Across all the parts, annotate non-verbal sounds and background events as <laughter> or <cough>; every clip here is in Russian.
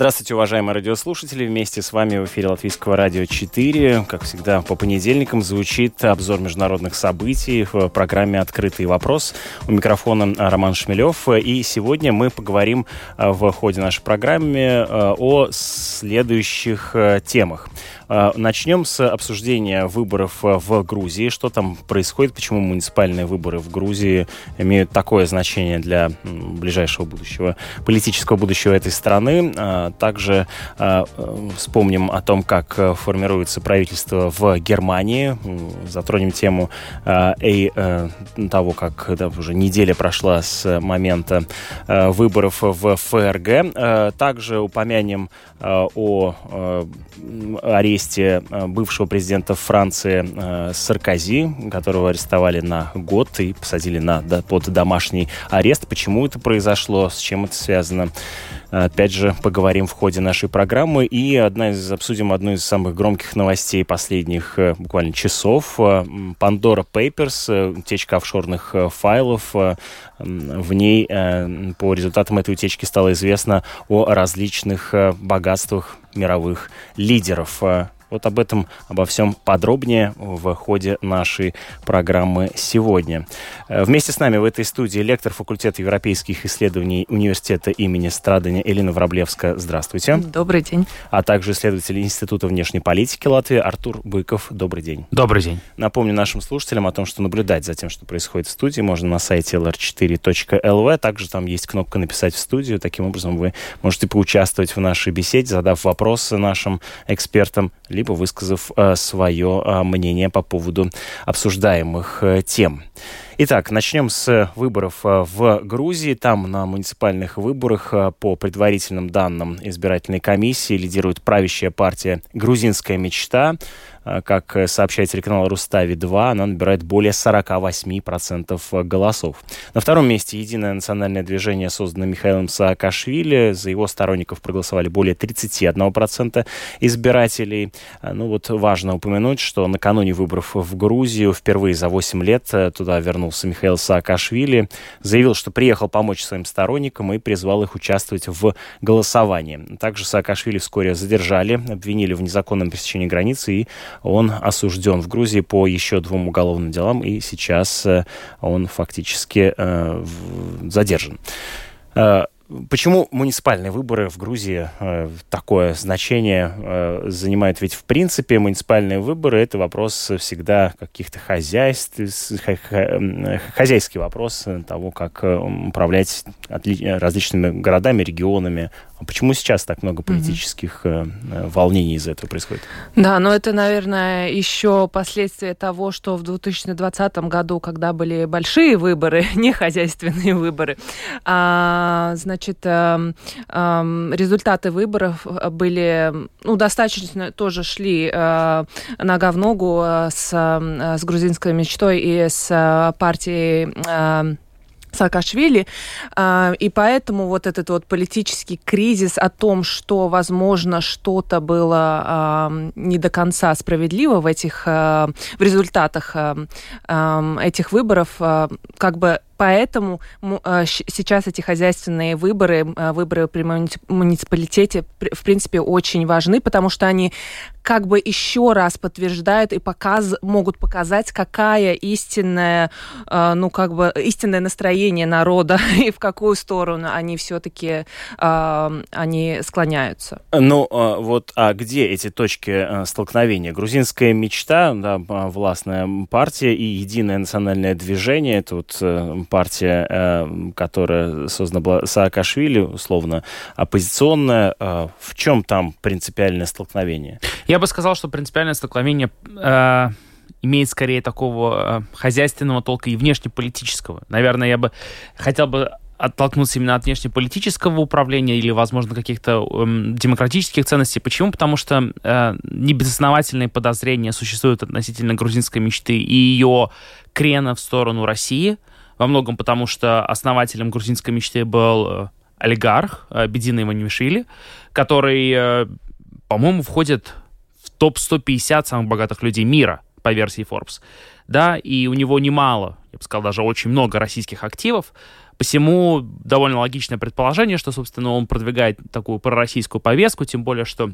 Здравствуйте, уважаемые радиослушатели. Вместе с вами в эфире Латвийского радио 4. Как всегда, по понедельникам звучит обзор международных событий в программе «Открытый вопрос». У микрофона Роман Шмелев. И сегодня мы поговорим э, в ходе нашей программы э, о следующих темах. А, начнем с обсуждения выборов а, в Грузии. Что там происходит, почему муниципальные выборы в Грузии имеют такое значение для ближайшего будущего, политического будущего этой страны. А, также вспомним о том, как формируется правительство в Германии. Затронем тему и того, как да, уже неделя прошла с момента выборов в ФРГ. Также упомянем о аресте аресте э, бывшего президента Франции э, Саркози, которого арестовали на год и посадили на, под домашний арест. Почему это произошло, с чем это связано? Опять же, поговорим в ходе нашей программы. И одна из, обсудим одну из самых громких новостей последних э, буквально часов. Pandora Papers, утечка офшорных файлов. В ней по результатам этой утечки стало известно о различных богатствах мировых лидеров. Вот об этом, обо всем подробнее в ходе нашей программы сегодня. Э, вместе с нами в этой студии лектор факультета европейских исследований университета имени Страдания Элина Враблевска. Здравствуйте. Добрый день. А также исследователь Института внешней политики Латвии Артур Быков. Добрый день. Добрый день. Напомню нашим слушателям о том, что наблюдать за тем, что происходит в студии, можно на сайте lr4.lv. Также там есть кнопка «Написать в студию». Таким образом, вы можете поучаствовать в нашей беседе, задав вопросы нашим экспертам, либо высказав э, свое э, мнение по поводу обсуждаемых э, тем. Итак, начнем с выборов в Грузии. Там на муниципальных выборах по предварительным данным избирательной комиссии лидирует правящая партия «Грузинская мечта». Э, как сообщает телеканал Рустави-2, она набирает более 48% голосов. На втором месте единое национальное движение, созданное Михаилом Саакашвили. За его сторонников проголосовали более 31% избирателей. Э, ну вот важно упомянуть, что накануне выборов в Грузию впервые за 8 лет э, туда вернулся Михаил Саакашвили. Заявил, что приехал помочь своим сторонникам и призвал их участвовать в голосовании. Также Саакашвили вскоре задержали, обвинили в незаконном пересечении границы и он осужден в Грузии по еще двум уголовным делам, и сейчас э, он фактически э, задержан. Э, Почему муниципальные выборы в Грузии э, такое значение э, занимают? Ведь, в принципе, муниципальные выборы – это вопрос всегда каких-то хозяйств, хозяйский вопрос того, как э, управлять различными городами, регионами. А почему сейчас так много политических mm-hmm. волнений из этого происходит? Да, но это, наверное, еще последствия того, что в 2020 году, когда были большие выборы, <laughs> не хозяйственные выборы, а, значит, Значит, эм, эм, результаты выборов э, были, ну, достаточно тоже шли э, нога в ногу э, с, с грузинской мечтой и с партией Саакашвили, и поэтому вот этот вот политический кризис о том, что, возможно, что-то было не до конца справедливо в этих в результатах этих выборов, как бы Поэтому а, сейчас эти хозяйственные выборы, а, выборы при муниципалитете, в принципе, очень важны, потому что они как бы еще раз подтверждают и показ, могут показать, какая истинная, а, ну, как бы истинное настроение народа <laughs> и в какую сторону они все-таки они склоняются. Ну, вот, а где эти точки столкновения? Грузинская мечта, да, властная партия и единое национальное движение, это вот э, партия, э, которая создана была Саакашвили, условно, оппозиционная. Э, в чем там принципиальное столкновение? Я бы сказал, что принципиальное столкновение э, имеет скорее такого хозяйственного толка и внешнеполитического. Наверное, я бы хотел бы оттолкнуться именно от внешнеполитического управления или, возможно, каких-то эм, демократических ценностей. Почему? Потому что э, небезосновательные подозрения существуют относительно грузинской мечты и ее крена в сторону России. Во многом потому, что основателем грузинской мечты был э, олигарх э, Бедина Иванишвили, который, э, по-моему, входит топ-150 самых богатых людей мира по версии Forbes. Да, и у него немало, я бы сказал, даже очень много российских активов. Посему довольно логичное предположение, что, собственно, он продвигает такую пророссийскую повестку, тем более, что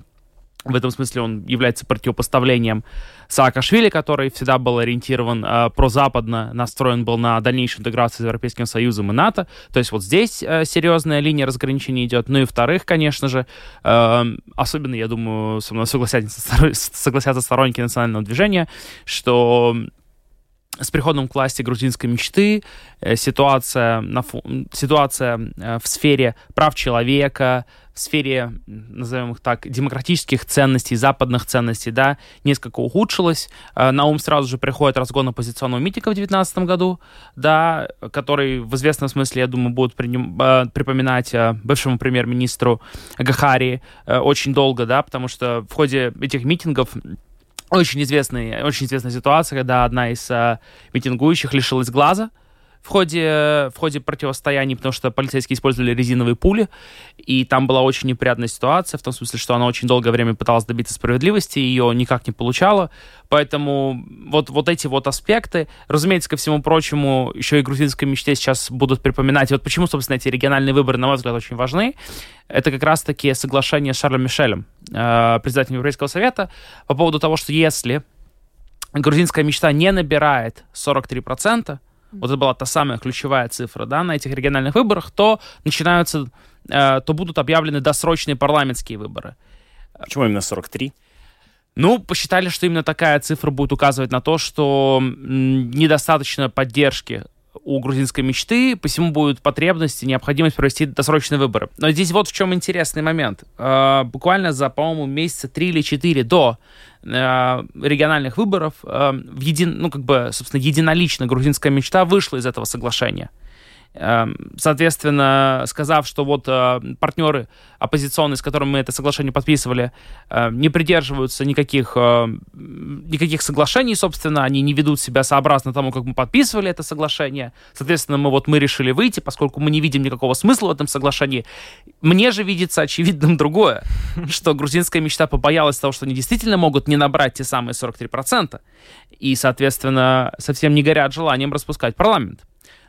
в этом смысле он является противопоставлением Саакашвили, который всегда был ориентирован э, прозападно, настроен был на дальнейшую интеграцию с Европейским Союзом и НАТО. То есть вот здесь э, серьезная линия разграничения идет. Ну и вторых, конечно же, э, особенно, я думаю, со мной согласятся, <laughs> согласятся сторонники национального движения, что с приходом к власти грузинской мечты э, ситуация, на, ситуация э, в сфере прав человека, в сфере, назовем их так, демократических ценностей, западных ценностей, да, несколько ухудшилась. Э, на ум сразу же приходит разгон оппозиционного митинга в 2019 году, да, который в известном смысле, я думаю, будут приним, припоминать бывшему премьер-министру Гахари очень долго, да, потому что в ходе этих митингов очень, известный, очень известная ситуация, когда одна из э, митингующих лишилась глаза, в ходе, в ходе противостояний, потому что полицейские использовали резиновые пули, и там была очень неприятная ситуация, в том смысле, что она очень долгое время пыталась добиться справедливости, ее никак не получала, поэтому вот, вот эти вот аспекты, разумеется, ко всему прочему, еще и грузинской мечте сейчас будут припоминать, и вот почему, собственно, эти региональные выборы, на мой взгляд, очень важны, это как раз-таки соглашение с Шарлем Мишелем, э, председателем Европейского совета, по поводу того, что если грузинская мечта не набирает 43%, вот это была та самая ключевая цифра, да, на этих региональных выборах, то начинаются, э, то будут объявлены досрочные парламентские выборы. Почему именно 43? Ну, посчитали, что именно такая цифра будет указывать на то, что недостаточно поддержки у грузинской мечты, посему будет потребность и необходимость провести досрочные выборы. Но здесь вот в чем интересный момент. Э, буквально за, по-моему, месяца три или четыре до региональных выборов э, в един, ну, как бы, собственно, единолично грузинская мечта вышла из этого соглашения. Эм, соответственно, сказав, что вот э, партнеры оппозиционные, с которыми мы это соглашение подписывали, э, не придерживаются никаких, э, никаких соглашений, собственно, они не ведут себя сообразно тому, как мы подписывали это соглашение. Соответственно, мы вот мы решили выйти, поскольку мы не видим никакого смысла в этом соглашении. Мне же видится очевидным другое, <laughs> что грузинская мечта побоялась того, что они действительно могут не набрать те самые 43%, и, соответственно, совсем не горят желанием распускать парламент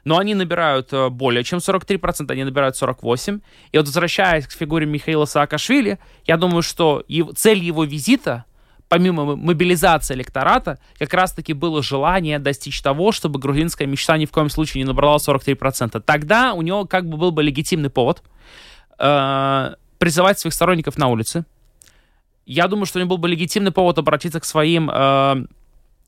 но они набирают э, более чем 43%, они набирают 48%. И вот возвращаясь к фигуре Михаила Саакашвили, я думаю, что цель его визита помимо мобилизации электората, как раз-таки было желание достичь того, чтобы грузинская мечта ни в коем случае не набрала 43%. Тогда у него как бы был бы легитимный повод э, призывать своих сторонников на улице. Я думаю, что у него был бы легитимный повод обратиться к своим, э,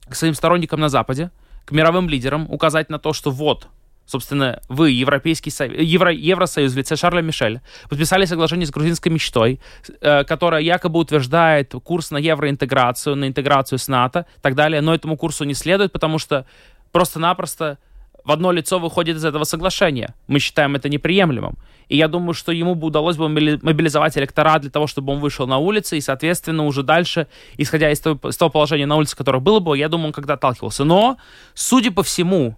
к своим сторонникам на Западе, к мировым лидерам, указать на то, что вот, собственно, вы, Европейский Союз, Евро, Евросоюз в лице Шарля Мишеля, подписали соглашение с грузинской мечтой, э, которая якобы утверждает курс на евроинтеграцию, на интеграцию с НАТО и так далее, но этому курсу не следует, потому что просто-напросто в одно лицо выходит из этого соглашения. Мы считаем это неприемлемым. И я думаю, что ему бы удалось бы мобилизовать электорат для того, чтобы он вышел на улицы, и, соответственно, уже дальше, исходя из того, из того положения на улице, которое было бы, я думаю, он когда отталкивался. Но, судя по всему,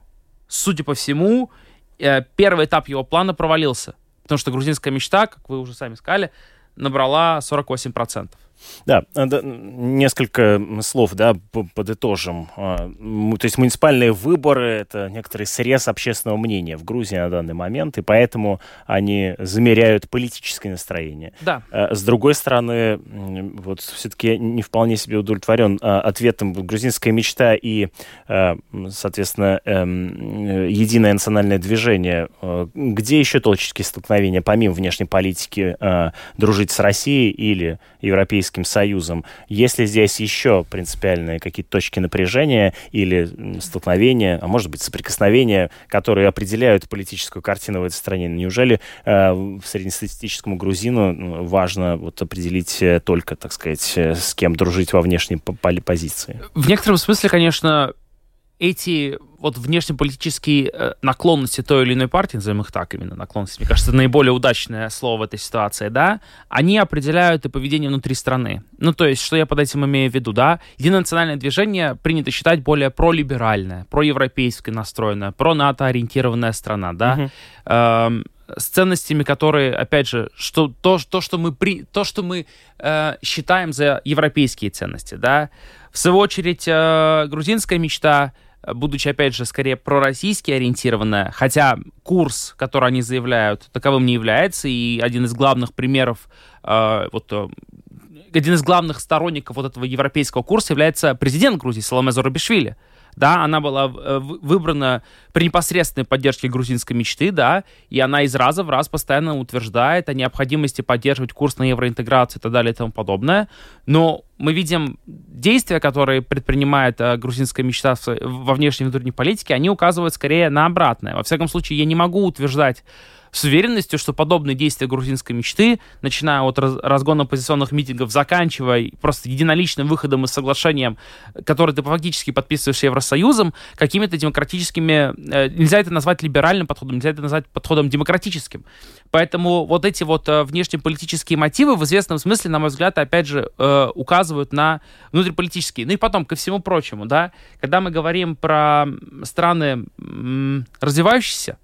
судя по всему, э, первый этап его плана провалился. Потому что грузинская мечта, как вы уже сами сказали, набрала 48%. Да, несколько слов, да, подытожим. А, то есть муниципальные выборы — это некоторый срез общественного мнения в Грузии на данный момент, и поэтому они замеряют политическое настроение. Да. Э, с другой стороны, вот все-таки не вполне себе удовлетворен а, ответом грузинская мечта и, соответственно, эм, единое национальное движение. Где еще точки столкновения, помимо внешней политики, дружить с Россией или европейской Европейским Союзом. Есть ли здесь еще принципиальные какие-то точки напряжения или столкновения, а может быть соприкосновения, которые определяют политическую картину в этой стране? Неужели э, среднестатистическому грузину важно вот определить э, только, так сказать, э, с кем дружить во внешней позиции? В некотором смысле, конечно, эти вот внешнеполитические э, наклонности той или иной партии, назовем их так именно, наклонности, мне кажется, наиболее удачное слово в этой ситуации, да, они определяют и поведение внутри страны. Ну, то есть, что я под этим имею в виду, да, единое национальное движение принято считать более пролиберальное, проевропейское настроенное, про-НАТО-ориентированная страна, да, угу. эм, с ценностями, которые, опять же, что, то, то, что мы, при, то, что мы э, считаем за европейские ценности, да. В свою очередь, э, грузинская мечта будучи, опять же, скорее пророссийски ориентированная, хотя курс, который они заявляют, таковым не является, и один из главных примеров, э, вот, э, один из главных сторонников вот этого европейского курса является президент Грузии Саломе Зоробишвили. Да, она была э, выбрана при непосредственной поддержке грузинской мечты, да, и она из раза в раз постоянно утверждает о необходимости поддерживать курс на евроинтеграцию и так далее и тому подобное. Но мы видим действия, которые предпринимает э, грузинская мечта во внешней и внутренней политике, они указывают скорее на обратное. Во всяком случае, я не могу утверждать с уверенностью, что подобные действия грузинской мечты, начиная от разгона оппозиционных митингов, заканчивая просто единоличным выходом и соглашением, которое ты фактически подписываешь Евросоюзом, какими-то демократическими... Э, нельзя это назвать либеральным подходом, нельзя это назвать подходом демократическим. Поэтому вот эти вот э, внешнеполитические мотивы в известном смысле, на мой взгляд, опять же, указывают на внутриполитические. Ну и потом, ко всему прочему, да, когда мы говорим про страны развивающиеся,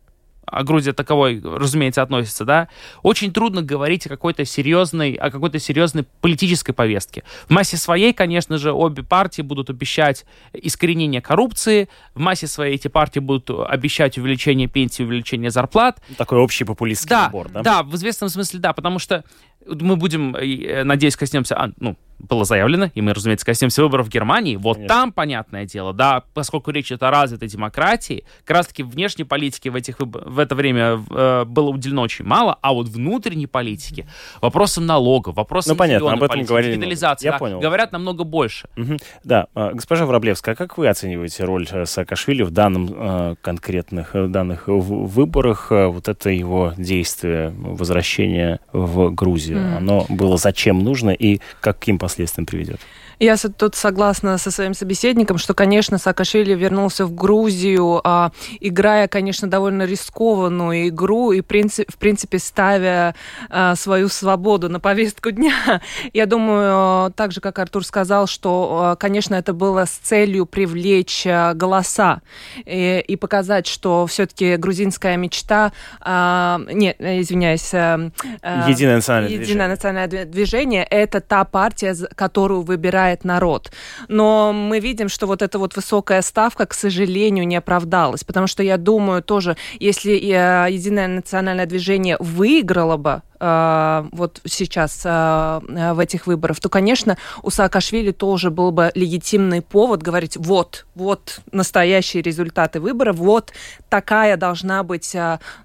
а Грузия таковой, разумеется, относится, да, очень трудно говорить о какой-то серьезной, о какой-то серьезной политической повестке. В массе своей, конечно же, обе партии будут обещать искоренение коррупции, в массе своей эти партии будут обещать увеличение пенсии, увеличение зарплат. Такой общий популистский да, набор, да? Да, в известном смысле, да, потому что мы будем, э, надеюсь, коснемся, а, ну, было заявлено, и мы, разумеется, коснемся выборов в Германии, вот Конечно. там, понятное дело, да, поскольку речь идет о развитой демократии, как раз-таки внешней политики в, этих, в это время э, было уделено очень мало, а вот внутренней политики, вопросам налогов, вопросам ну, понятно, об этом политики, говорили легализации, Я да, понял. говорят намного больше. Угу. Да, а, госпожа Враблевская, а как вы оцениваете роль э, Саакашвили в данном э, конкретных э, данных выборах, вот это его действие, возвращение в Грузию, mm. оно было зачем нужно и каким последствиям приведет? Я тут согласна со своим собеседником, что, конечно, Саакашвили вернулся в Грузию, а, играя, конечно, довольно рискованную игру и, в принципе, ставя а, свою свободу на повестку дня. <laughs> Я думаю, так же, как Артур сказал, что, а, конечно, это было с целью привлечь голоса и, и показать, что все-таки грузинская мечта... Нет, извиняюсь... Единое национальное Единое движение. национальное движение – это та партия, которую выбирает выбирает народ. Но мы видим, что вот эта вот высокая ставка, к сожалению, не оправдалась, потому что я думаю тоже, если э, Единое национальное движение выиграло бы э, вот сейчас э, в этих выборах, то, конечно, у Саакашвили тоже был бы легитимный повод говорить, вот, вот настоящие результаты выборов, вот такая должна быть,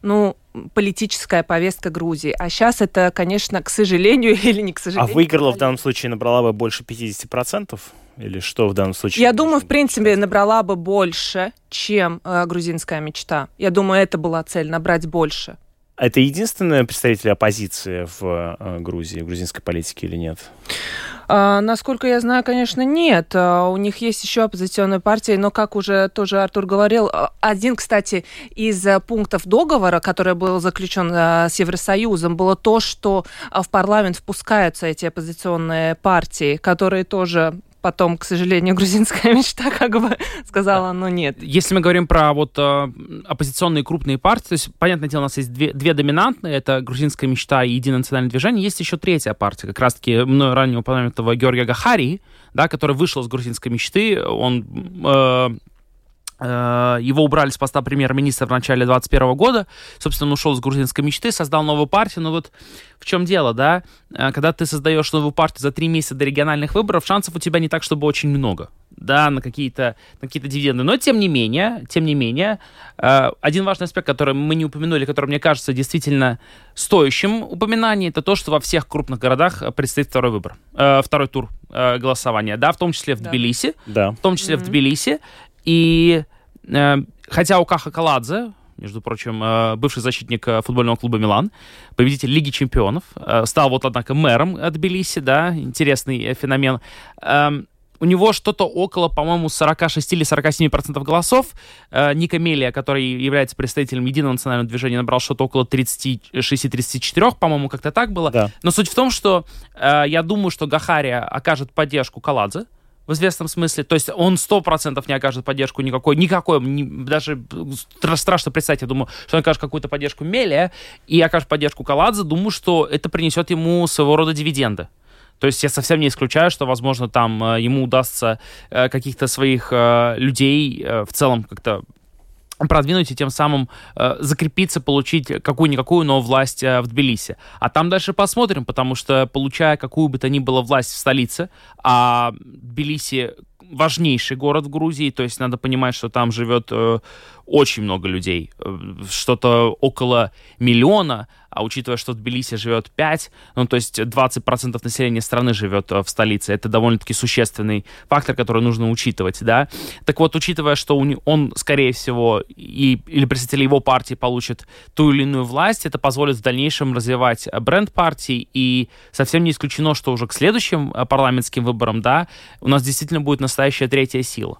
ну, политическая повестка Грузии. А сейчас это, конечно, к сожалению <laughs> или не к а сожалению. А выиграла в данном случае, набрала бы больше 50%? Или что в данном случае? Я думаю, в принципе, считать? набрала бы больше, чем э, грузинская мечта. Я думаю, это была цель, набрать больше. Это единственный представитель оппозиции в э, Грузии, в грузинской политике или нет? А, насколько я знаю, конечно, нет. А, у них есть еще оппозиционные партии, но, как уже тоже Артур говорил, а, один, кстати, из пунктов договора, который был заключен с Евросоюзом, было то, что в парламент впускаются эти оппозиционные партии, которые тоже потом, к сожалению, <laughs> грузинская мечта как бы сказала, ну нет. Если мы говорим про вот э, оппозиционные крупные партии, то есть, понятное дело, у нас есть две, две доминантные, это грузинская мечта и единое национальное движение, есть еще третья партия, как раз-таки мною ранее упомянутого Георгия Гахари, да, который вышел с грузинской мечты, он Э, его убрали с поста премьер-министра в начале 2021 года. Собственно, он ушел с грузинской мечты, создал новую партию. Но вот в чем дело, да? Э, когда ты создаешь новую партию за три месяца до региональных выборов, шансов у тебя не так, чтобы очень много. Да, на какие-то на какие-то дивиденды. Но тем не менее, тем не менее, э, один важный аспект, который мы не упомянули, который, мне кажется, действительно стоящим упоминания, это то, что во всех крупных городах предстоит второй выбор, второй тур голосования, да, в том числе в да. Тбилиси, да. в том числе mm-hmm. в Тбилиси. И э, хотя у Каха Каладзе, между прочим, э, бывший защитник э, футбольного клуба «Милан», победитель Лиги чемпионов, э, стал вот, однако, мэром Тбилиси, да, интересный феномен. Эм, у него что-то около, по-моему, 46 или 47 процентов голосов. Э, Ника Мелия, который является представителем Единого национального движения, набрал что-то около 36-34, по-моему, как-то так было. Да. Но суть в том, что э, я думаю, что Гахария окажет поддержку Каладзе в известном смысле. То есть он сто процентов не окажет поддержку никакой, никакой, ни, даже стра- страшно представить, я думаю, что он окажет какую-то поддержку Мелия и окажет поддержку Каладзе. Думаю, что это принесет ему своего рода дивиденды. То есть я совсем не исключаю, что, возможно, там э, ему удастся э, каких-то своих э, людей в целом как-то продвинуть и тем самым э, закрепиться, получить какую-никакую, но власть э, в Тбилиси. А там дальше посмотрим, потому что, получая какую бы то ни было власть в столице, а Тбилиси важнейший город в Грузии, то есть надо понимать, что там живет э, очень много людей, э, что-то около миллиона, а учитывая, что в Тбилиси живет 5, ну, то есть 20% населения страны живет э, в столице, это довольно-таки существенный фактор, который нужно учитывать, да. Так вот, учитывая, что он, скорее всего, и, или представители его партии получат ту или иную власть, это позволит в дальнейшем развивать э, бренд партии, и совсем не исключено, что уже к следующим парламентским выборам, да, у нас действительно будет настоящая третья сила.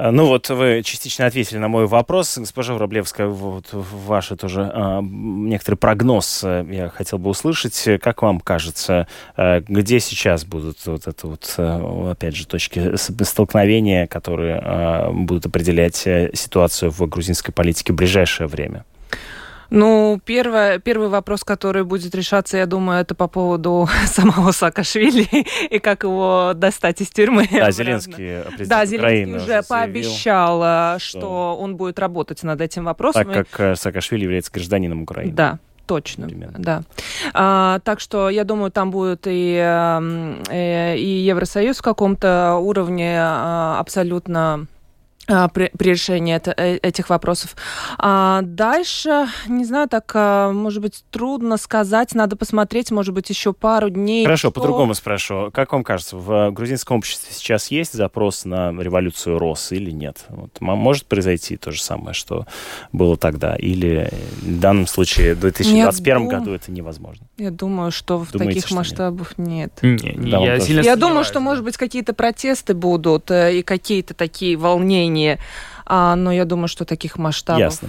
А, Ну вот вы частично ответили на мой вопрос. Госпожа Враблевская, вот ваш тоже а, некоторый прогноз э, я хотел бы услышать. Как вам кажется, э, где сейчас будут вот это вот, э, опять же, точки столкновения, которые а, будут определять э, ситуацию в грузинской политике в ближайшее время? Ну, первое, первый вопрос, который будет решаться, я думаю, это по поводу <laughs> самого Саакашвили <laughs> и как его достать из тюрьмы. Да. Зеленский, президент Да, Зеленский уже заявил, пообещал, э, что что- он будет работать над этим вопросом. так как э, Саакашвили является гражданином Украины. Да, точно, Примерно. да. А, так что я думаю, там будет и, эм, э, и Евросоюз в каком-то уровне э, абсолютно а, при, при решении это- э, этих вопросов. А дальше, не знаю, так, а, может быть, трудно сказать, надо посмотреть, может быть, еще пару дней. Хорошо, что- по-другому спрошу. Как вам кажется, в грузинском обществе сейчас есть запрос на революцию РОС или нет? Вот, может произойти то же самое, что было тогда? Или в данном случае в 2021 Нет, году это невозможно? Я думаю, что в Думаете, таких что нет? масштабах нет. Не, не, Да, я сильно Я думаю, что, может быть, какие-то протесты будут э, и какие-то такие волнения, А, но я думаю, что таких масштабов... Ясно.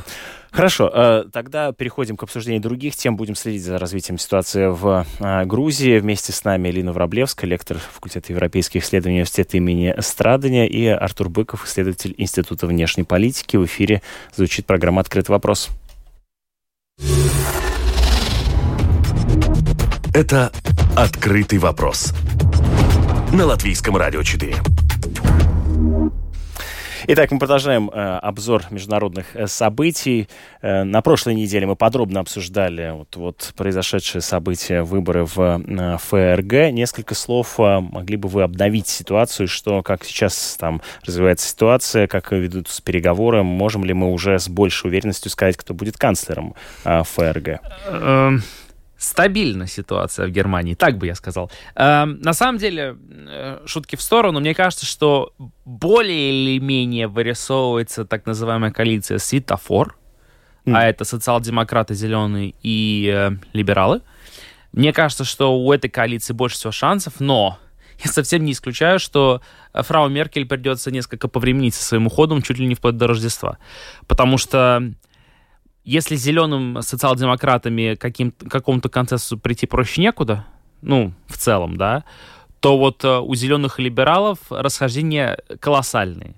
Хорошо, э, тогда переходим к обсуждению других тем. Будем следить за развитием ситуации в э, Грузии. Вместе с нами Элина Враблевская, лектор факультета европейских исследований университета имени Страдания, и Артур Быков, исследователь Института внешней политики. В эфире звучит программа «Открытый вопрос». Это «Открытый вопрос» на Латвийском радио 4. Итак, мы продолжаем э, обзор международных э, событий. Э, на прошлой неделе мы подробно обсуждали вот, вот произошедшие события, выборы в э, ФРГ. Несколько слов э, могли бы вы обновить ситуацию, что как сейчас там развивается ситуация, как ведутся переговоры, можем ли мы уже с большей уверенностью сказать, кто будет канцлером э, ФРГ? Стабильна ситуация в Германии, так бы я сказал. Эм, на самом деле, э, шутки в сторону, мне кажется, что более или менее вырисовывается так называемая коалиция «Светофор», Мгм. а это социал-демократы, зеленые и э, либералы. Мне кажется, что у этой коалиции больше всего шансов, но я совсем не исключаю, что э, фрау Меркель придется несколько повременить со своим уходом чуть ли не вплоть до Рождества. Потому что если зеленым социал-демократами каким, какому-то консенсусу прийти проще некуда, ну, в целом, да, то вот э, у зеленых и либералов расхождения колоссальные.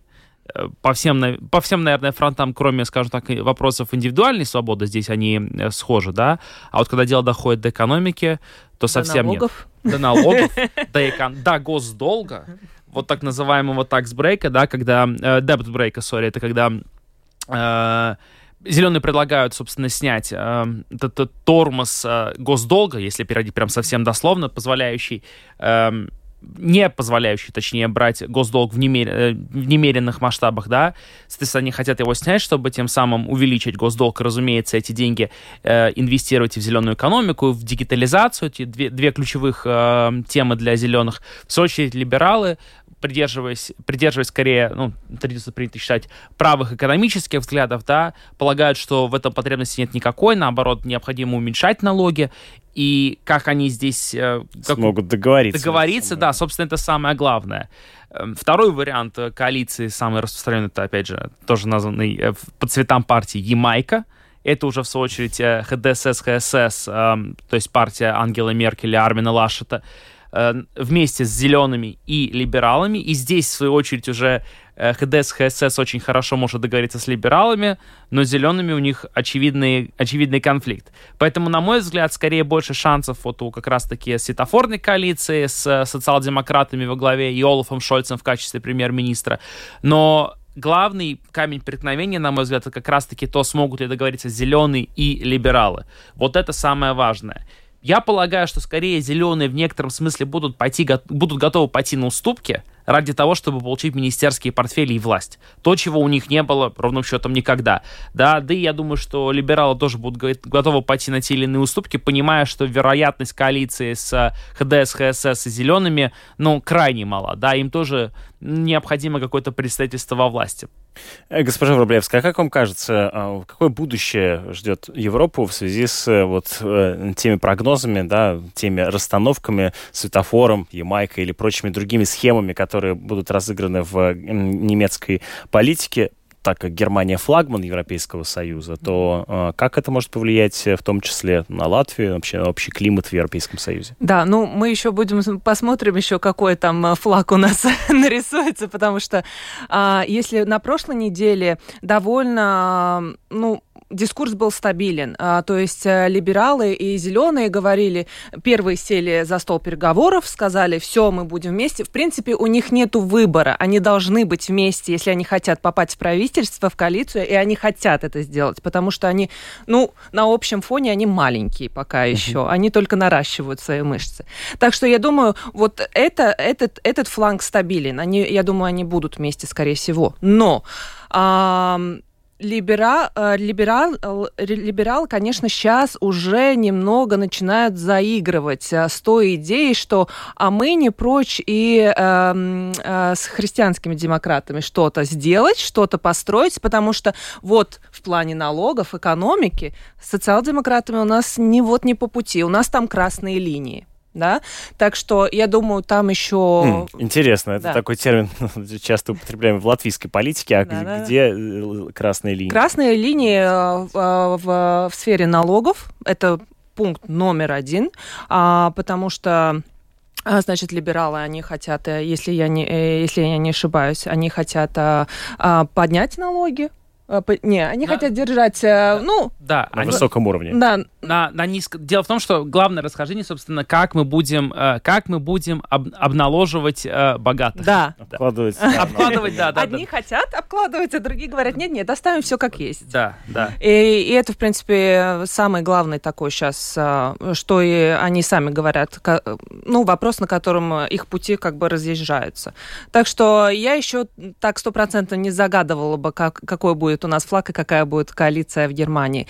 Э, По всем, по всем, наверное, фронтам, кроме, скажем так, вопросов индивидуальной свободы, здесь они э, схожи, да, а вот когда дело доходит до экономики, то До совсем нет налогов. до налогов, <laughs> до, экон- до госдолга, вот так называемого такс-брейка, да, когда, дебет-брейка, сори, это когда зеленые предлагают, собственно, снять э, этот, этот тормоз э, госдолга, если переводить прям совсем дословно, позволяющий эм, не позволяющий, точнее, брать госдолг в, немер- э, в немеренных масштабах, да, соответственно, они хотят его снять, чтобы тем самым увеличить госдолг, и, разумеется, эти деньги э, инвестировать в зеленую экономику, в дигитализацию, эти две, две ключевых э, темы для зеленых. В свою очередь, либералы придерживаясь, придерживаясь скорее, ну, традиционно принято считать, правых экономических взглядов, да, полагают, что в этом потребности нет никакой, наоборот, необходимо уменьшать налоги, и как они здесь... Э, как Смогут договориться. Договориться, да, собственно, это самое главное. Эм, второй вариант коалиции, самый распространенный, это, опять же, тоже названный э, по цветам партии Ямайка. Это уже, в свою очередь, ХДСС, ХСС, эм, то есть партия Ангела Меркель и Армина Лашета. Э, вместе с зелеными и либералами. И здесь, в свою очередь, уже э, ХДС, ХСС очень хорошо может договориться с либералами, но с зелеными у них очевидный, очевидный конфликт. Поэтому, на мой взгляд, скорее больше шансов вот у как раз-таки светофорной коалиции с э, социал-демократами во главе и Олафом Шольцем в качестве премьер-министра. Но главный камень преткновения, на мой взгляд, это как раз-таки то, смогут ли договориться зеленые и либералы. Вот это самое важное. Я полагаю, что скорее зеленые в некотором смысле будут, пойти, будут готовы пойти на уступки ради того, чтобы получить министерские портфели и власть. То, чего у них не было, ровным счетом, никогда. Да, да и я думаю, что либералы тоже будут готовы пойти на те или иные уступки, понимая, что вероятность коалиции с ХДС, ХСС и зелеными, ну, крайне мала. Да, им тоже необходимо какое-то представительство во власти. Э, госпожа Врублевская, а как вам кажется, а, какое будущее ждет Европу в связи с э, вот э, теми прогнозами, да, теми расстановками, светофором, Ямайкой или прочими другими схемами, которые будут разыграны в немецкой политике так как Германия флагман Европейского Союза, то э, как это может повлиять э, в том числе на Латвию, вообще на общий климат в Европейском Союзе? Да, ну мы еще будем посмотрим еще какой там э, флаг у нас <laughs> нарисуется, потому что э, если на прошлой неделе довольно, ну дискурс был стабилен. А, то есть э, либералы и зеленые говорили, первые сели за стол переговоров, сказали, все, мы будем вместе. В принципе, у них нет выбора. Они должны быть вместе, если они хотят попасть в правительство, в коалицию, и они хотят это сделать, потому что они, ну, на общем фоне они маленькие пока еще. Они только наращивают свои мышцы. Так что я думаю, вот это, этот, этот фланг стабилен. Они, я думаю, они будут вместе, скорее всего. Но либерал, э, либерал, э, либерал, конечно, сейчас уже немного начинают заигрывать э, с той идеей, что а мы не прочь и э, э, с христианскими демократами что-то сделать, что-то построить, потому что вот в плане налогов, экономики социал-демократами у нас не вот не по пути, у нас там красные линии да, так что я думаю, там еще... Интересно, это да. такой термин <laughs> часто употребляем в латвийской политике, а да, где да. Э, красные линии? Красные линии э, в, в, в сфере налогов, это пункт номер один, а, потому что а, Значит, либералы, они хотят, э, если я не, если я не ошибаюсь, они хотят а, поднять налоги, а, не, они на... хотят держать, э, ну... Да. На они... высоком уровне. Да. На, на низком... Дело в том, что главное расхождение, собственно, как мы будем, э, как мы будем об, обналоживать э, богатых. Да. Обкладывать. <laughs> Обкладывать, да, да. Одни хотят обкладывать, а другие говорят, нет, нет, оставим все как есть. Да, да. И, и это, в принципе, самый главный такой сейчас, что и они сами говорят, ну, вопрос, на котором их пути как бы разъезжаются. Так что я еще так стопроцентно не загадывала бы, как, какой будет будет у нас флаг и какая будет коалиция в Германии.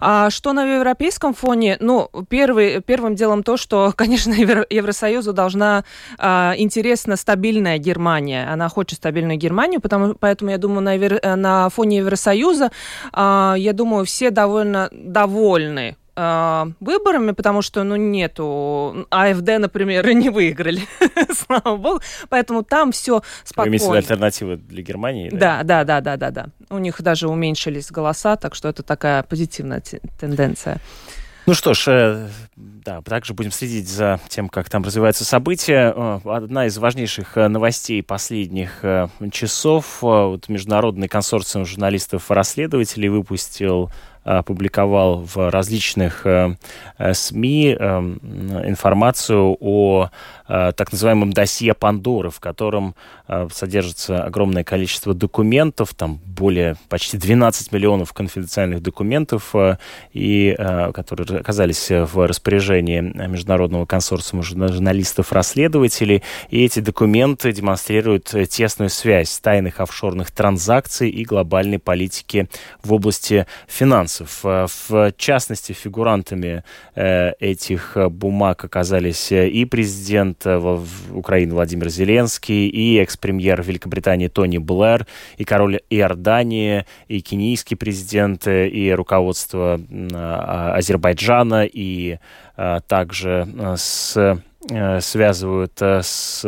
А что на европейском фоне? Ну, первый, первым делом то, что, <laughs> конечно, Евросоюзу должна а, интересна стабильная Германия. Она хочет стабильную Германию, потому, поэтому я думаю, на, на фоне Евросоюза, а, я думаю, все довольно довольны э, выборами, потому что, ну, нету... АФД, например, <laughs> не выиграли, <laughs> слава богу. Поэтому там все спокойно. Вы альтернативы для Германии? Да? да, да, да, да, да, У них даже уменьшились голоса, так что это такая позитивная тенденция. Ну что ж, э, да, также будем следить за тем, как там развиваются события. Э, одна из важнейших э, новостей последних часов. Вот Международный консорциум журналистов-расследователей выпустил опубликовал в различных э, э, СМИ э, информацию о так называемом досье Пандоры, в котором содержится огромное количество документов, там более почти 12 миллионов конфиденциальных документов, и, которые оказались в распоряжении Международного консорциума журналистов-расследователей. И эти документы демонстрируют тесную связь тайных офшорных транзакций и глобальной политики в области финансов финансов. В частности, фигурантами этих бумаг оказались и президент Украины Владимир Зеленский, и экс-премьер Великобритании Тони Блэр, и король Иордании, и кенийский президент, и руководство Азербайджана, и также с связывают с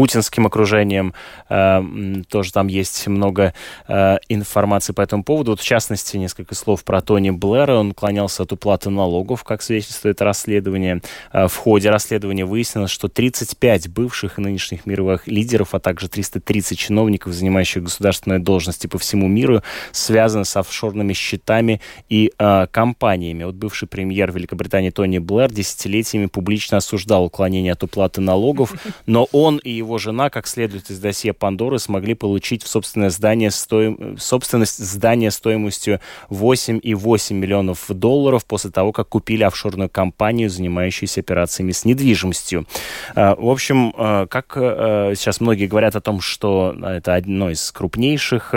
путинским окружением. Э, тоже там есть много э, информации по этому поводу. Вот, в частности, несколько слов про Тони Блэра. Он уклонялся от уплаты налогов, как свидетельствует расследование. Э, в ходе расследования выяснилось, что 35 бывших и нынешних мировых лидеров, а также 330 чиновников, занимающих государственные должности по всему миру, связаны с офшорными счетами и компаниями. Вот бывший премьер Великобритании Тони Блэр десятилетиями публично осуждал уклонение от уплаты налогов, но он и его жена, как следует из досье Пандоры, смогли получить в собственное здание стоим... собственность здания стоимостью 8,8 миллионов долларов после того, как купили офшорную компанию, занимающуюся операциями с недвижимостью. А, в общем, а, как а, сейчас многие говорят о том, что это одно из крупнейших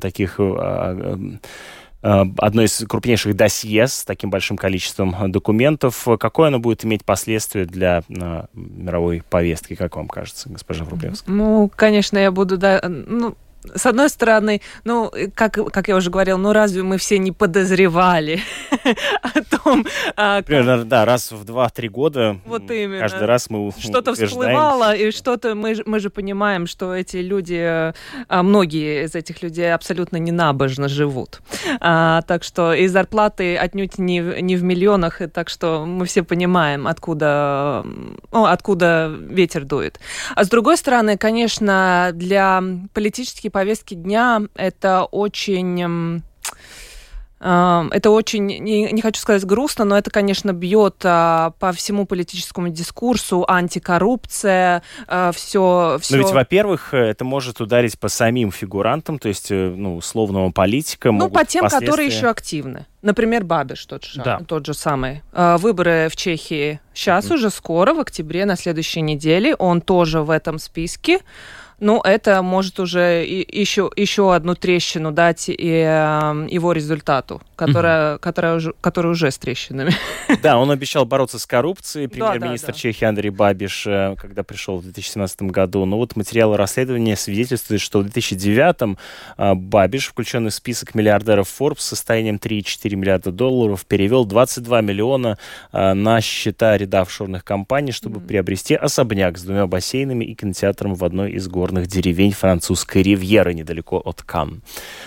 таких одно из крупнейших досье с таким большим количеством документов. Какое оно будет иметь последствия для э, мировой повестки, как вам кажется, госпожа Врублевская? Ну, конечно, я буду... Да, ну, с одной стороны, ну, как, как я уже говорил, ну разве мы все не подозревали <laughs> о том... А, Примерно, да, раз в два-три года. Вот именно. Каждый раз мы Что-то всплывало, и что-то... Мы, мы же понимаем, что эти люди, а, многие из этих людей абсолютно ненабожно живут. А, так что и зарплаты отнюдь не, не в миллионах, и так что мы все понимаем, откуда, ну, откуда ветер дует. А с другой стороны, конечно, для политических повестки дня это очень это очень, не, не хочу сказать грустно, но это, конечно, бьет а, по всему политическому дискурсу, антикоррупция, а, все, все. Но ведь, во-первых, это может ударить по самим фигурантам, то есть, э, ну, условному политикам. Ну, по тем, последствия... которые еще активны. Например, Бабиш тот же, да. тот же самый. А, выборы в Чехии сейчас mm-hmm. уже скоро, в октябре, на следующей неделе. Он тоже в этом списке ну, это может уже еще, еще одну трещину дать и, э, его результату, которая, угу. которая, уже, которая уже с трещинами. <laughs> Да, он обещал бороться с коррупцией, премьер-министр да, да, да. Чехии Андрей Бабиш, э, когда пришел в 2017 году. Но вот материалы расследования свидетельствуют, что в 2009 э, Бабиш, включенный в список миллиардеров Forbes с состоянием 3,4 миллиарда долларов, перевел 22 миллиона э, на счета ряда офшорных компаний, чтобы mm приобрести особняк с двумя бассейнами и кинотеатром в одной из горных деревень французской ривьеры недалеко от Кан.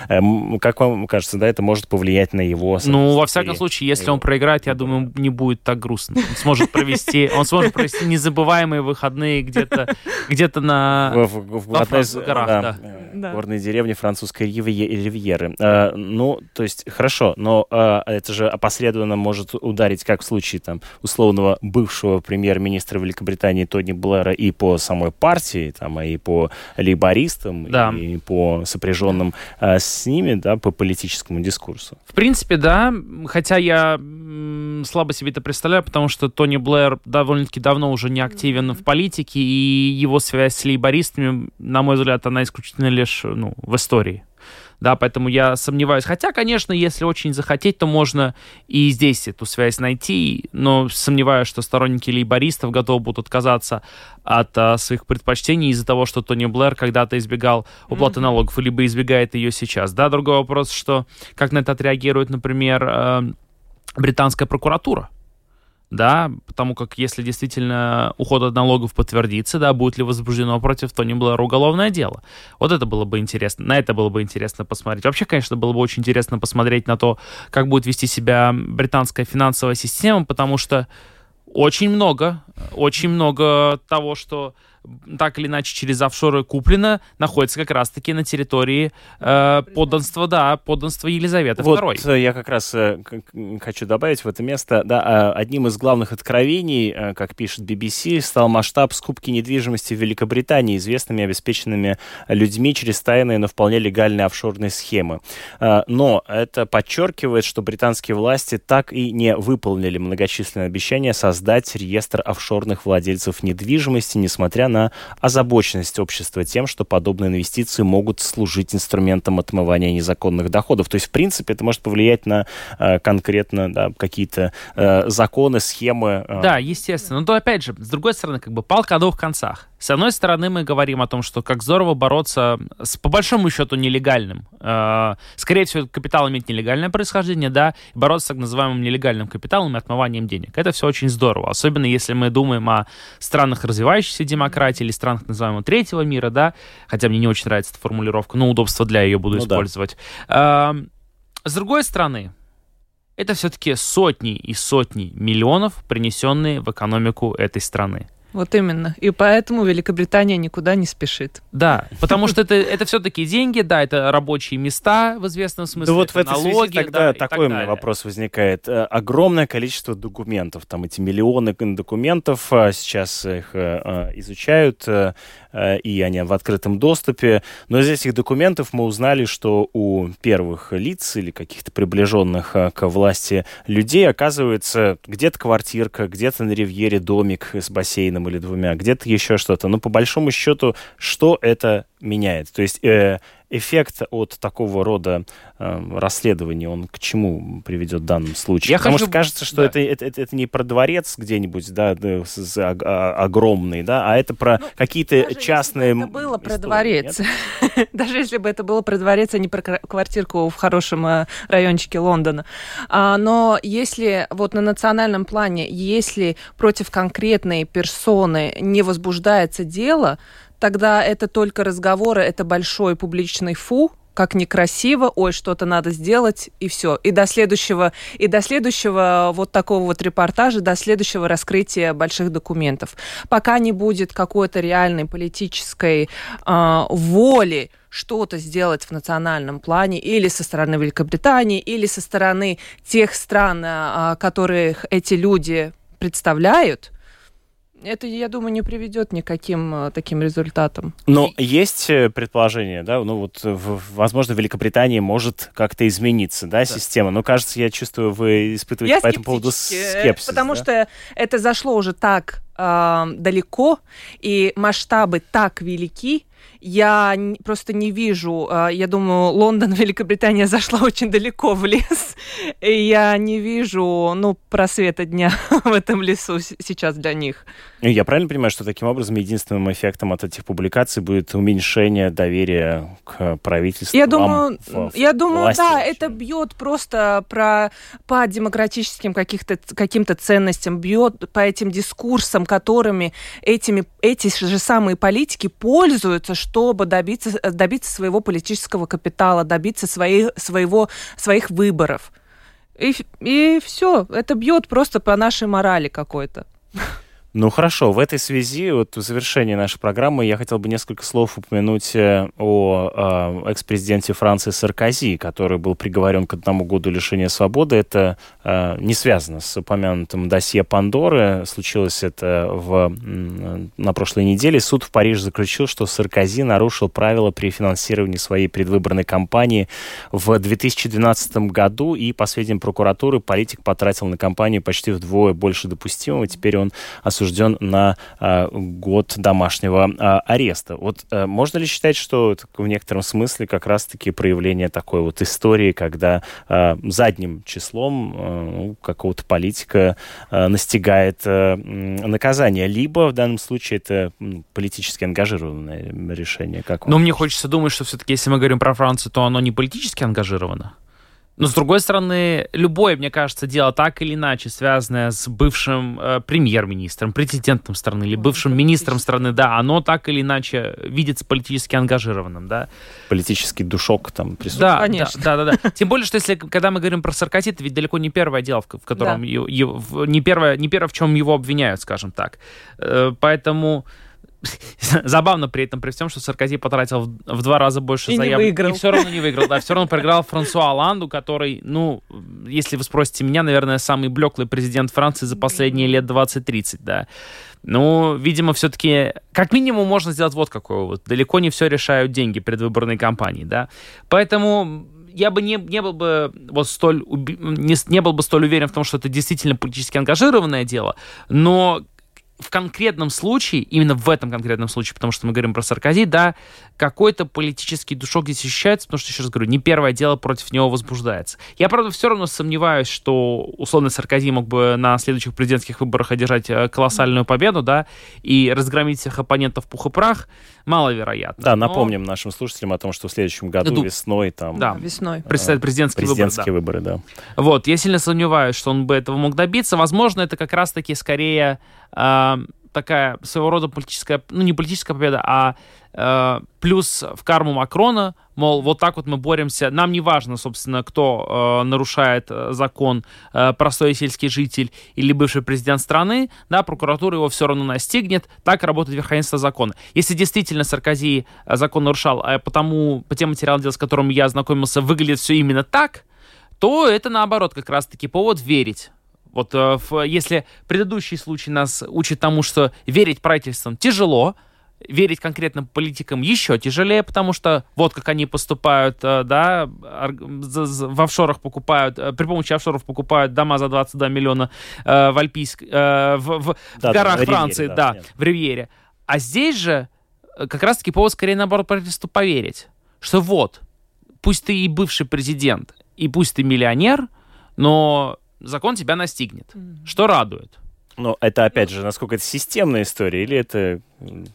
Как вам кажется, да, это может повлиять на его... Ну, во всяком случае, если он проиграет, я думаю, не будет так грустно. Он сможет провести, он сможет провести незабываемые выходные где-то где-то на в, в, в одной из горах, да, да. Да. горной деревни французской ривьеры. Э, ну, то есть, хорошо, но э, это же опосредованно может ударить, как в случае там условного бывшего премьер-министра Великобритании Тони Блэра и по самой партии, там, и по лейбористам да. и по сопряженным а, с ними, да, по политическому дискурсу. В принципе, да, хотя я слабо себе это представляю, потому что Тони Блэр довольно-таки давно уже не активен в политике, и его связь с лейбористами, на мой взгляд, она исключительно лишь ну, в истории да, поэтому я сомневаюсь. Хотя, конечно, если очень захотеть, то можно и здесь эту связь найти, но сомневаюсь, что сторонники лейбористов готовы будут отказаться от а, своих предпочтений из-за того, что Тони Блэр когда-то избегал уплаты mm-hmm. налогов, либо избегает ее сейчас. Да, другой вопрос, что как на это отреагирует, например, э, британская прокуратура да, потому как если действительно уход от налогов подтвердится, да, будет ли возбуждено против Тони Блэра уголовное дело. Вот это было бы интересно, на это было бы интересно посмотреть. Вообще, конечно, было бы очень интересно посмотреть на то, как будет вести себя британская финансовая система, потому что очень много, очень много того, что так или иначе через офшоры куплено, находится как раз-таки на территории э, подданства, да, подданства Елизаветы вот II. я как раз э, хочу добавить в это место, да, э, одним из главных откровений, э, как пишет BBC, стал масштаб скупки недвижимости в Великобритании известными обеспеченными людьми через тайные, но вполне легальные офшорные схемы. Э, но это подчеркивает, что британские власти так и не выполнили многочисленные обещания создать реестр офшорных владельцев недвижимости, несмотря на озабоченность общества тем, что подобные инвестиции могут служить инструментом отмывания незаконных доходов. То есть, в принципе, это может повлиять на э, конкретно да, какие-то э, законы, схемы. Э. Да, естественно. Но то, опять же, с другой стороны, как бы палка о двух концах. С одной стороны, мы говорим о том, что как здорово бороться с, по большому счету, нелегальным. Э, скорее всего, капитал имеет нелегальное происхождение, да, и бороться с так называемым нелегальным капиталом и отмыванием денег. Это все очень здорово. Особенно если мы думаем о странах развивающейся демократии или странах, называемого третьего мира, да, хотя мне не очень нравится эта формулировка, но удобство для ее буду ну, использовать. Да. С другой стороны, это все-таки сотни и сотни миллионов, принесенные в экономику этой страны. Вот именно. И поэтому Великобритания никуда не спешит. Да, потому что это, это все-таки деньги, да, это рабочие места в известном смысле. Да вот в этой налоги, связи тогда да, такой у меня вопрос возникает. Э, огромное количество документов, там эти миллионы документов, а сейчас их э, э, изучают, и они в открытом доступе. Но из этих документов мы узнали, что у первых лиц или каких-то приближенных к власти людей оказывается где-то квартирка, где-то на ривьере домик с бассейном, или двумя, где-то еще что-то. Но по большому счету, что это меняет? То есть э, эффект от такого рода э, расследования, он к чему приведет в данном случае? Я Потому хочу... что кажется, что да. это, это, это, это не про дворец где-нибудь, да, с, а, а, огромный, да, а это про ну, какие-то частные если бы это было истории, про дворец. <laughs> даже если бы это было про дворец, а не про квартирку в хорошем э, райончике Лондона. А, но если вот на национальном плане, если против конкретной персоны не возбуждается дело, тогда это только разговоры, это большой публичный фу, как некрасиво, ой, что-то надо сделать, и все. И до следующего, и до следующего вот такого вот репортажа, до следующего раскрытия больших документов. Пока не будет какой-то реальной политической э, воли что-то сделать в национальном плане или со стороны Великобритании, или со стороны тех стран, э, которых эти люди представляют, это, я думаю, не приведет никаким э, таким результатам. Но есть э, предположение, да, ну вот, в, возможно, в Великобритании может как-то измениться, да, да, система. Но, кажется, я чувствую, вы испытываете я по этому поводу скепсис. Потому да? что это зашло уже так э, далеко, и масштабы так велики, я просто не вижу, а, я думаю, Лондон, <laughs> Великобритания зашла очень далеко в лес, <laughs> и я не вижу, ну, просвета дня <laughs> в этом лесу сейчас для них. Я правильно понимаю, что таким образом единственным эффектом от этих публикаций будет уменьшение доверия к правительству? Я думаю, в, я думаю, власти, да, это бьет просто про по демократическим каких-то каким-то ценностям, бьет по этим дискурсам, которыми этими эти же самые политики пользуются, чтобы добиться добиться своего политического капитала, добиться своих своего своих выборов. И, и все, это бьет просто по нашей морали какой-то. Ну хорошо, в этой связи, вот в завершении нашей программы, я хотел бы несколько слов упомянуть э, о э, экс-президенте Франции Саркози, который был приговорен к одному году лишения свободы. Это э, не связано с упомянутым досье Пандоры. Случилось это в, на прошлой неделе. Суд в Париже заключил, что Саркози нарушил правила при финансировании своей предвыборной кампании в 2012 году, и, по сведениям прокуратуры, политик потратил на кампанию почти вдвое больше допустимого. Теперь он осужден осужден на э, год домашнего э, ареста. Вот э, можно ли считать, что в некотором смысле как раз-таки проявление такой вот истории, когда э, задним числом э, какого-то политика э, настигает наказание, либо в данном случае это ну, политически ангажированное решение? Как Но мне хочется думать, что все-таки, если мы говорим про Францию, то оно не политически ангажировано. Но, с другой стороны, любое, мне кажется, дело так или иначе связанное с бывшим э, премьер-министром, президентом страны или бывшим министром страны, да, оно так или иначе видится политически ангажированным, да. Политический душок там присутствует. Да, Конечно. да, да, да. Тем более, что если, когда мы говорим про Саркози, это ведь далеко не первое дело, в, котором, да. его, не, первое, не первое, в чем его обвиняют, скажем так. Э, поэтому <laughs> забавно при этом, при всем, что Саркози потратил в, в два раза больше и заявок. И все равно не выиграл, да, все равно проиграл Франсуа Оланду, который, ну, если вы спросите меня, наверное, самый блеклый президент Франции за последние лет 20-30, да. Ну, видимо, все-таки, как минимум, можно сделать вот какое вот. Далеко не все решают деньги предвыборной кампании, да. Поэтому я бы не, не был бы вот столь не, не был бы столь уверен в том, что это действительно политически ангажированное дело, но в конкретном случае, именно в этом конкретном случае, потому что мы говорим про Саркози, да, какой-то политический душок здесь ощущается, потому что, еще раз говорю, не первое дело против него возбуждается. Я, правда, все равно сомневаюсь, что условно Саркози мог бы на следующих президентских выборах одержать э, колоссальную победу, да, и разгромить всех оппонентов пух и прах, маловероятно. Да, напомним но... нашим слушателям о том, что в следующем году, году весной там... Да, весной. Предстоят президентские, президентские выборы, да. выборы, да. Вот, я сильно сомневаюсь, что он бы этого мог добиться. Возможно, это как раз-таки скорее э, такая своего рода политическая, ну не политическая победа, а э, плюс в карму Макрона, мол, вот так вот мы боремся. Нам не важно, собственно, кто э, нарушает э, закон, э, простой сельский житель или бывший президент страны, да, прокуратура его все равно настигнет. Так работает верховенство закона. Если действительно Саркози э, закон нарушал, а потому по тем материалам дел, с которыми я ознакомился, выглядит все именно так, то это наоборот как раз-таки повод верить вот э, в, если предыдущий случай нас учит тому, что верить правительствам тяжело, верить конкретным политикам еще тяжелее, потому что вот как они поступают, э, да, в офшорах покупают, э, при помощи офшоров покупают дома за 22 миллиона в Альпийск, в, в, да, в горах да, Франции, Ривьере, да, да в Ривьере. А здесь же как раз-таки повод скорее наоборот правительству поверить, что вот, пусть ты и бывший президент, и пусть ты миллионер, но закон тебя настигнет, mm-hmm. что радует. Но это, опять же, насколько это системная история, или это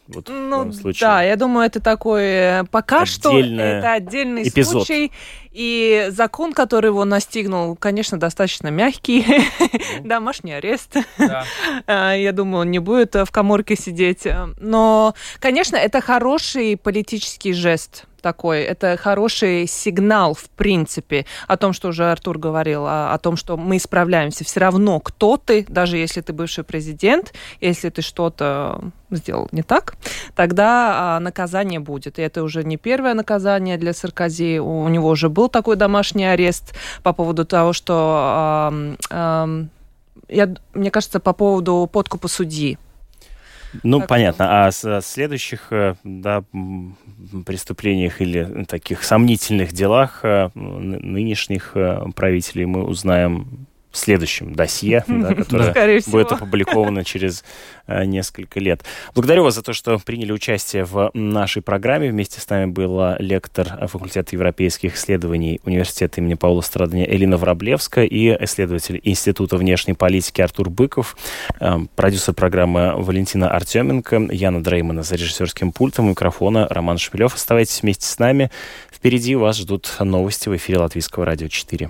вот ну, в случае? Да, я думаю, это такой э, пока Отдельная что это отдельный эпизод. случай. И закон, который его настигнул, конечно, достаточно мягкий. <laughs> Домашний арест. <laughs> А, я думаю, он не будет в коморке сидеть. Но, конечно, это хороший политический жест такой. Это хороший сигнал, в принципе, о том, что уже Артур говорил, о, о том, что мы исправляемся. Все равно, кто ты, даже если ты бывший президент, если ты что-то сделал не так, тогда а, наказание будет. И это уже не первое наказание для Саркози. У него уже был такой домашний арест по поводу того, что а, а, я, мне кажется, по поводу подкупа судьи. Ну, так понятно. А о следующих э, да, преступлениях или таких сомнительных делах э, нынешних э, правителей мы узнаем в следующем досье, <laughs> да, которое будет опубликовано через э, несколько лет. Благодарю вас за то, что приняли участие в нашей программе. Вместе с нами была лектор факультета европейских исследований Университета имени Паула Страдания Элина Враблевская и исследователь Института внешней политики Артур Быков, э, продюсер программы Валентина Артеменко, Яна Дреймана за режиссерским пультом, микрофона Роман Шпилев. Оставайтесь вместе с нами. Впереди вас ждут новости в эфире Латвийского радио 4.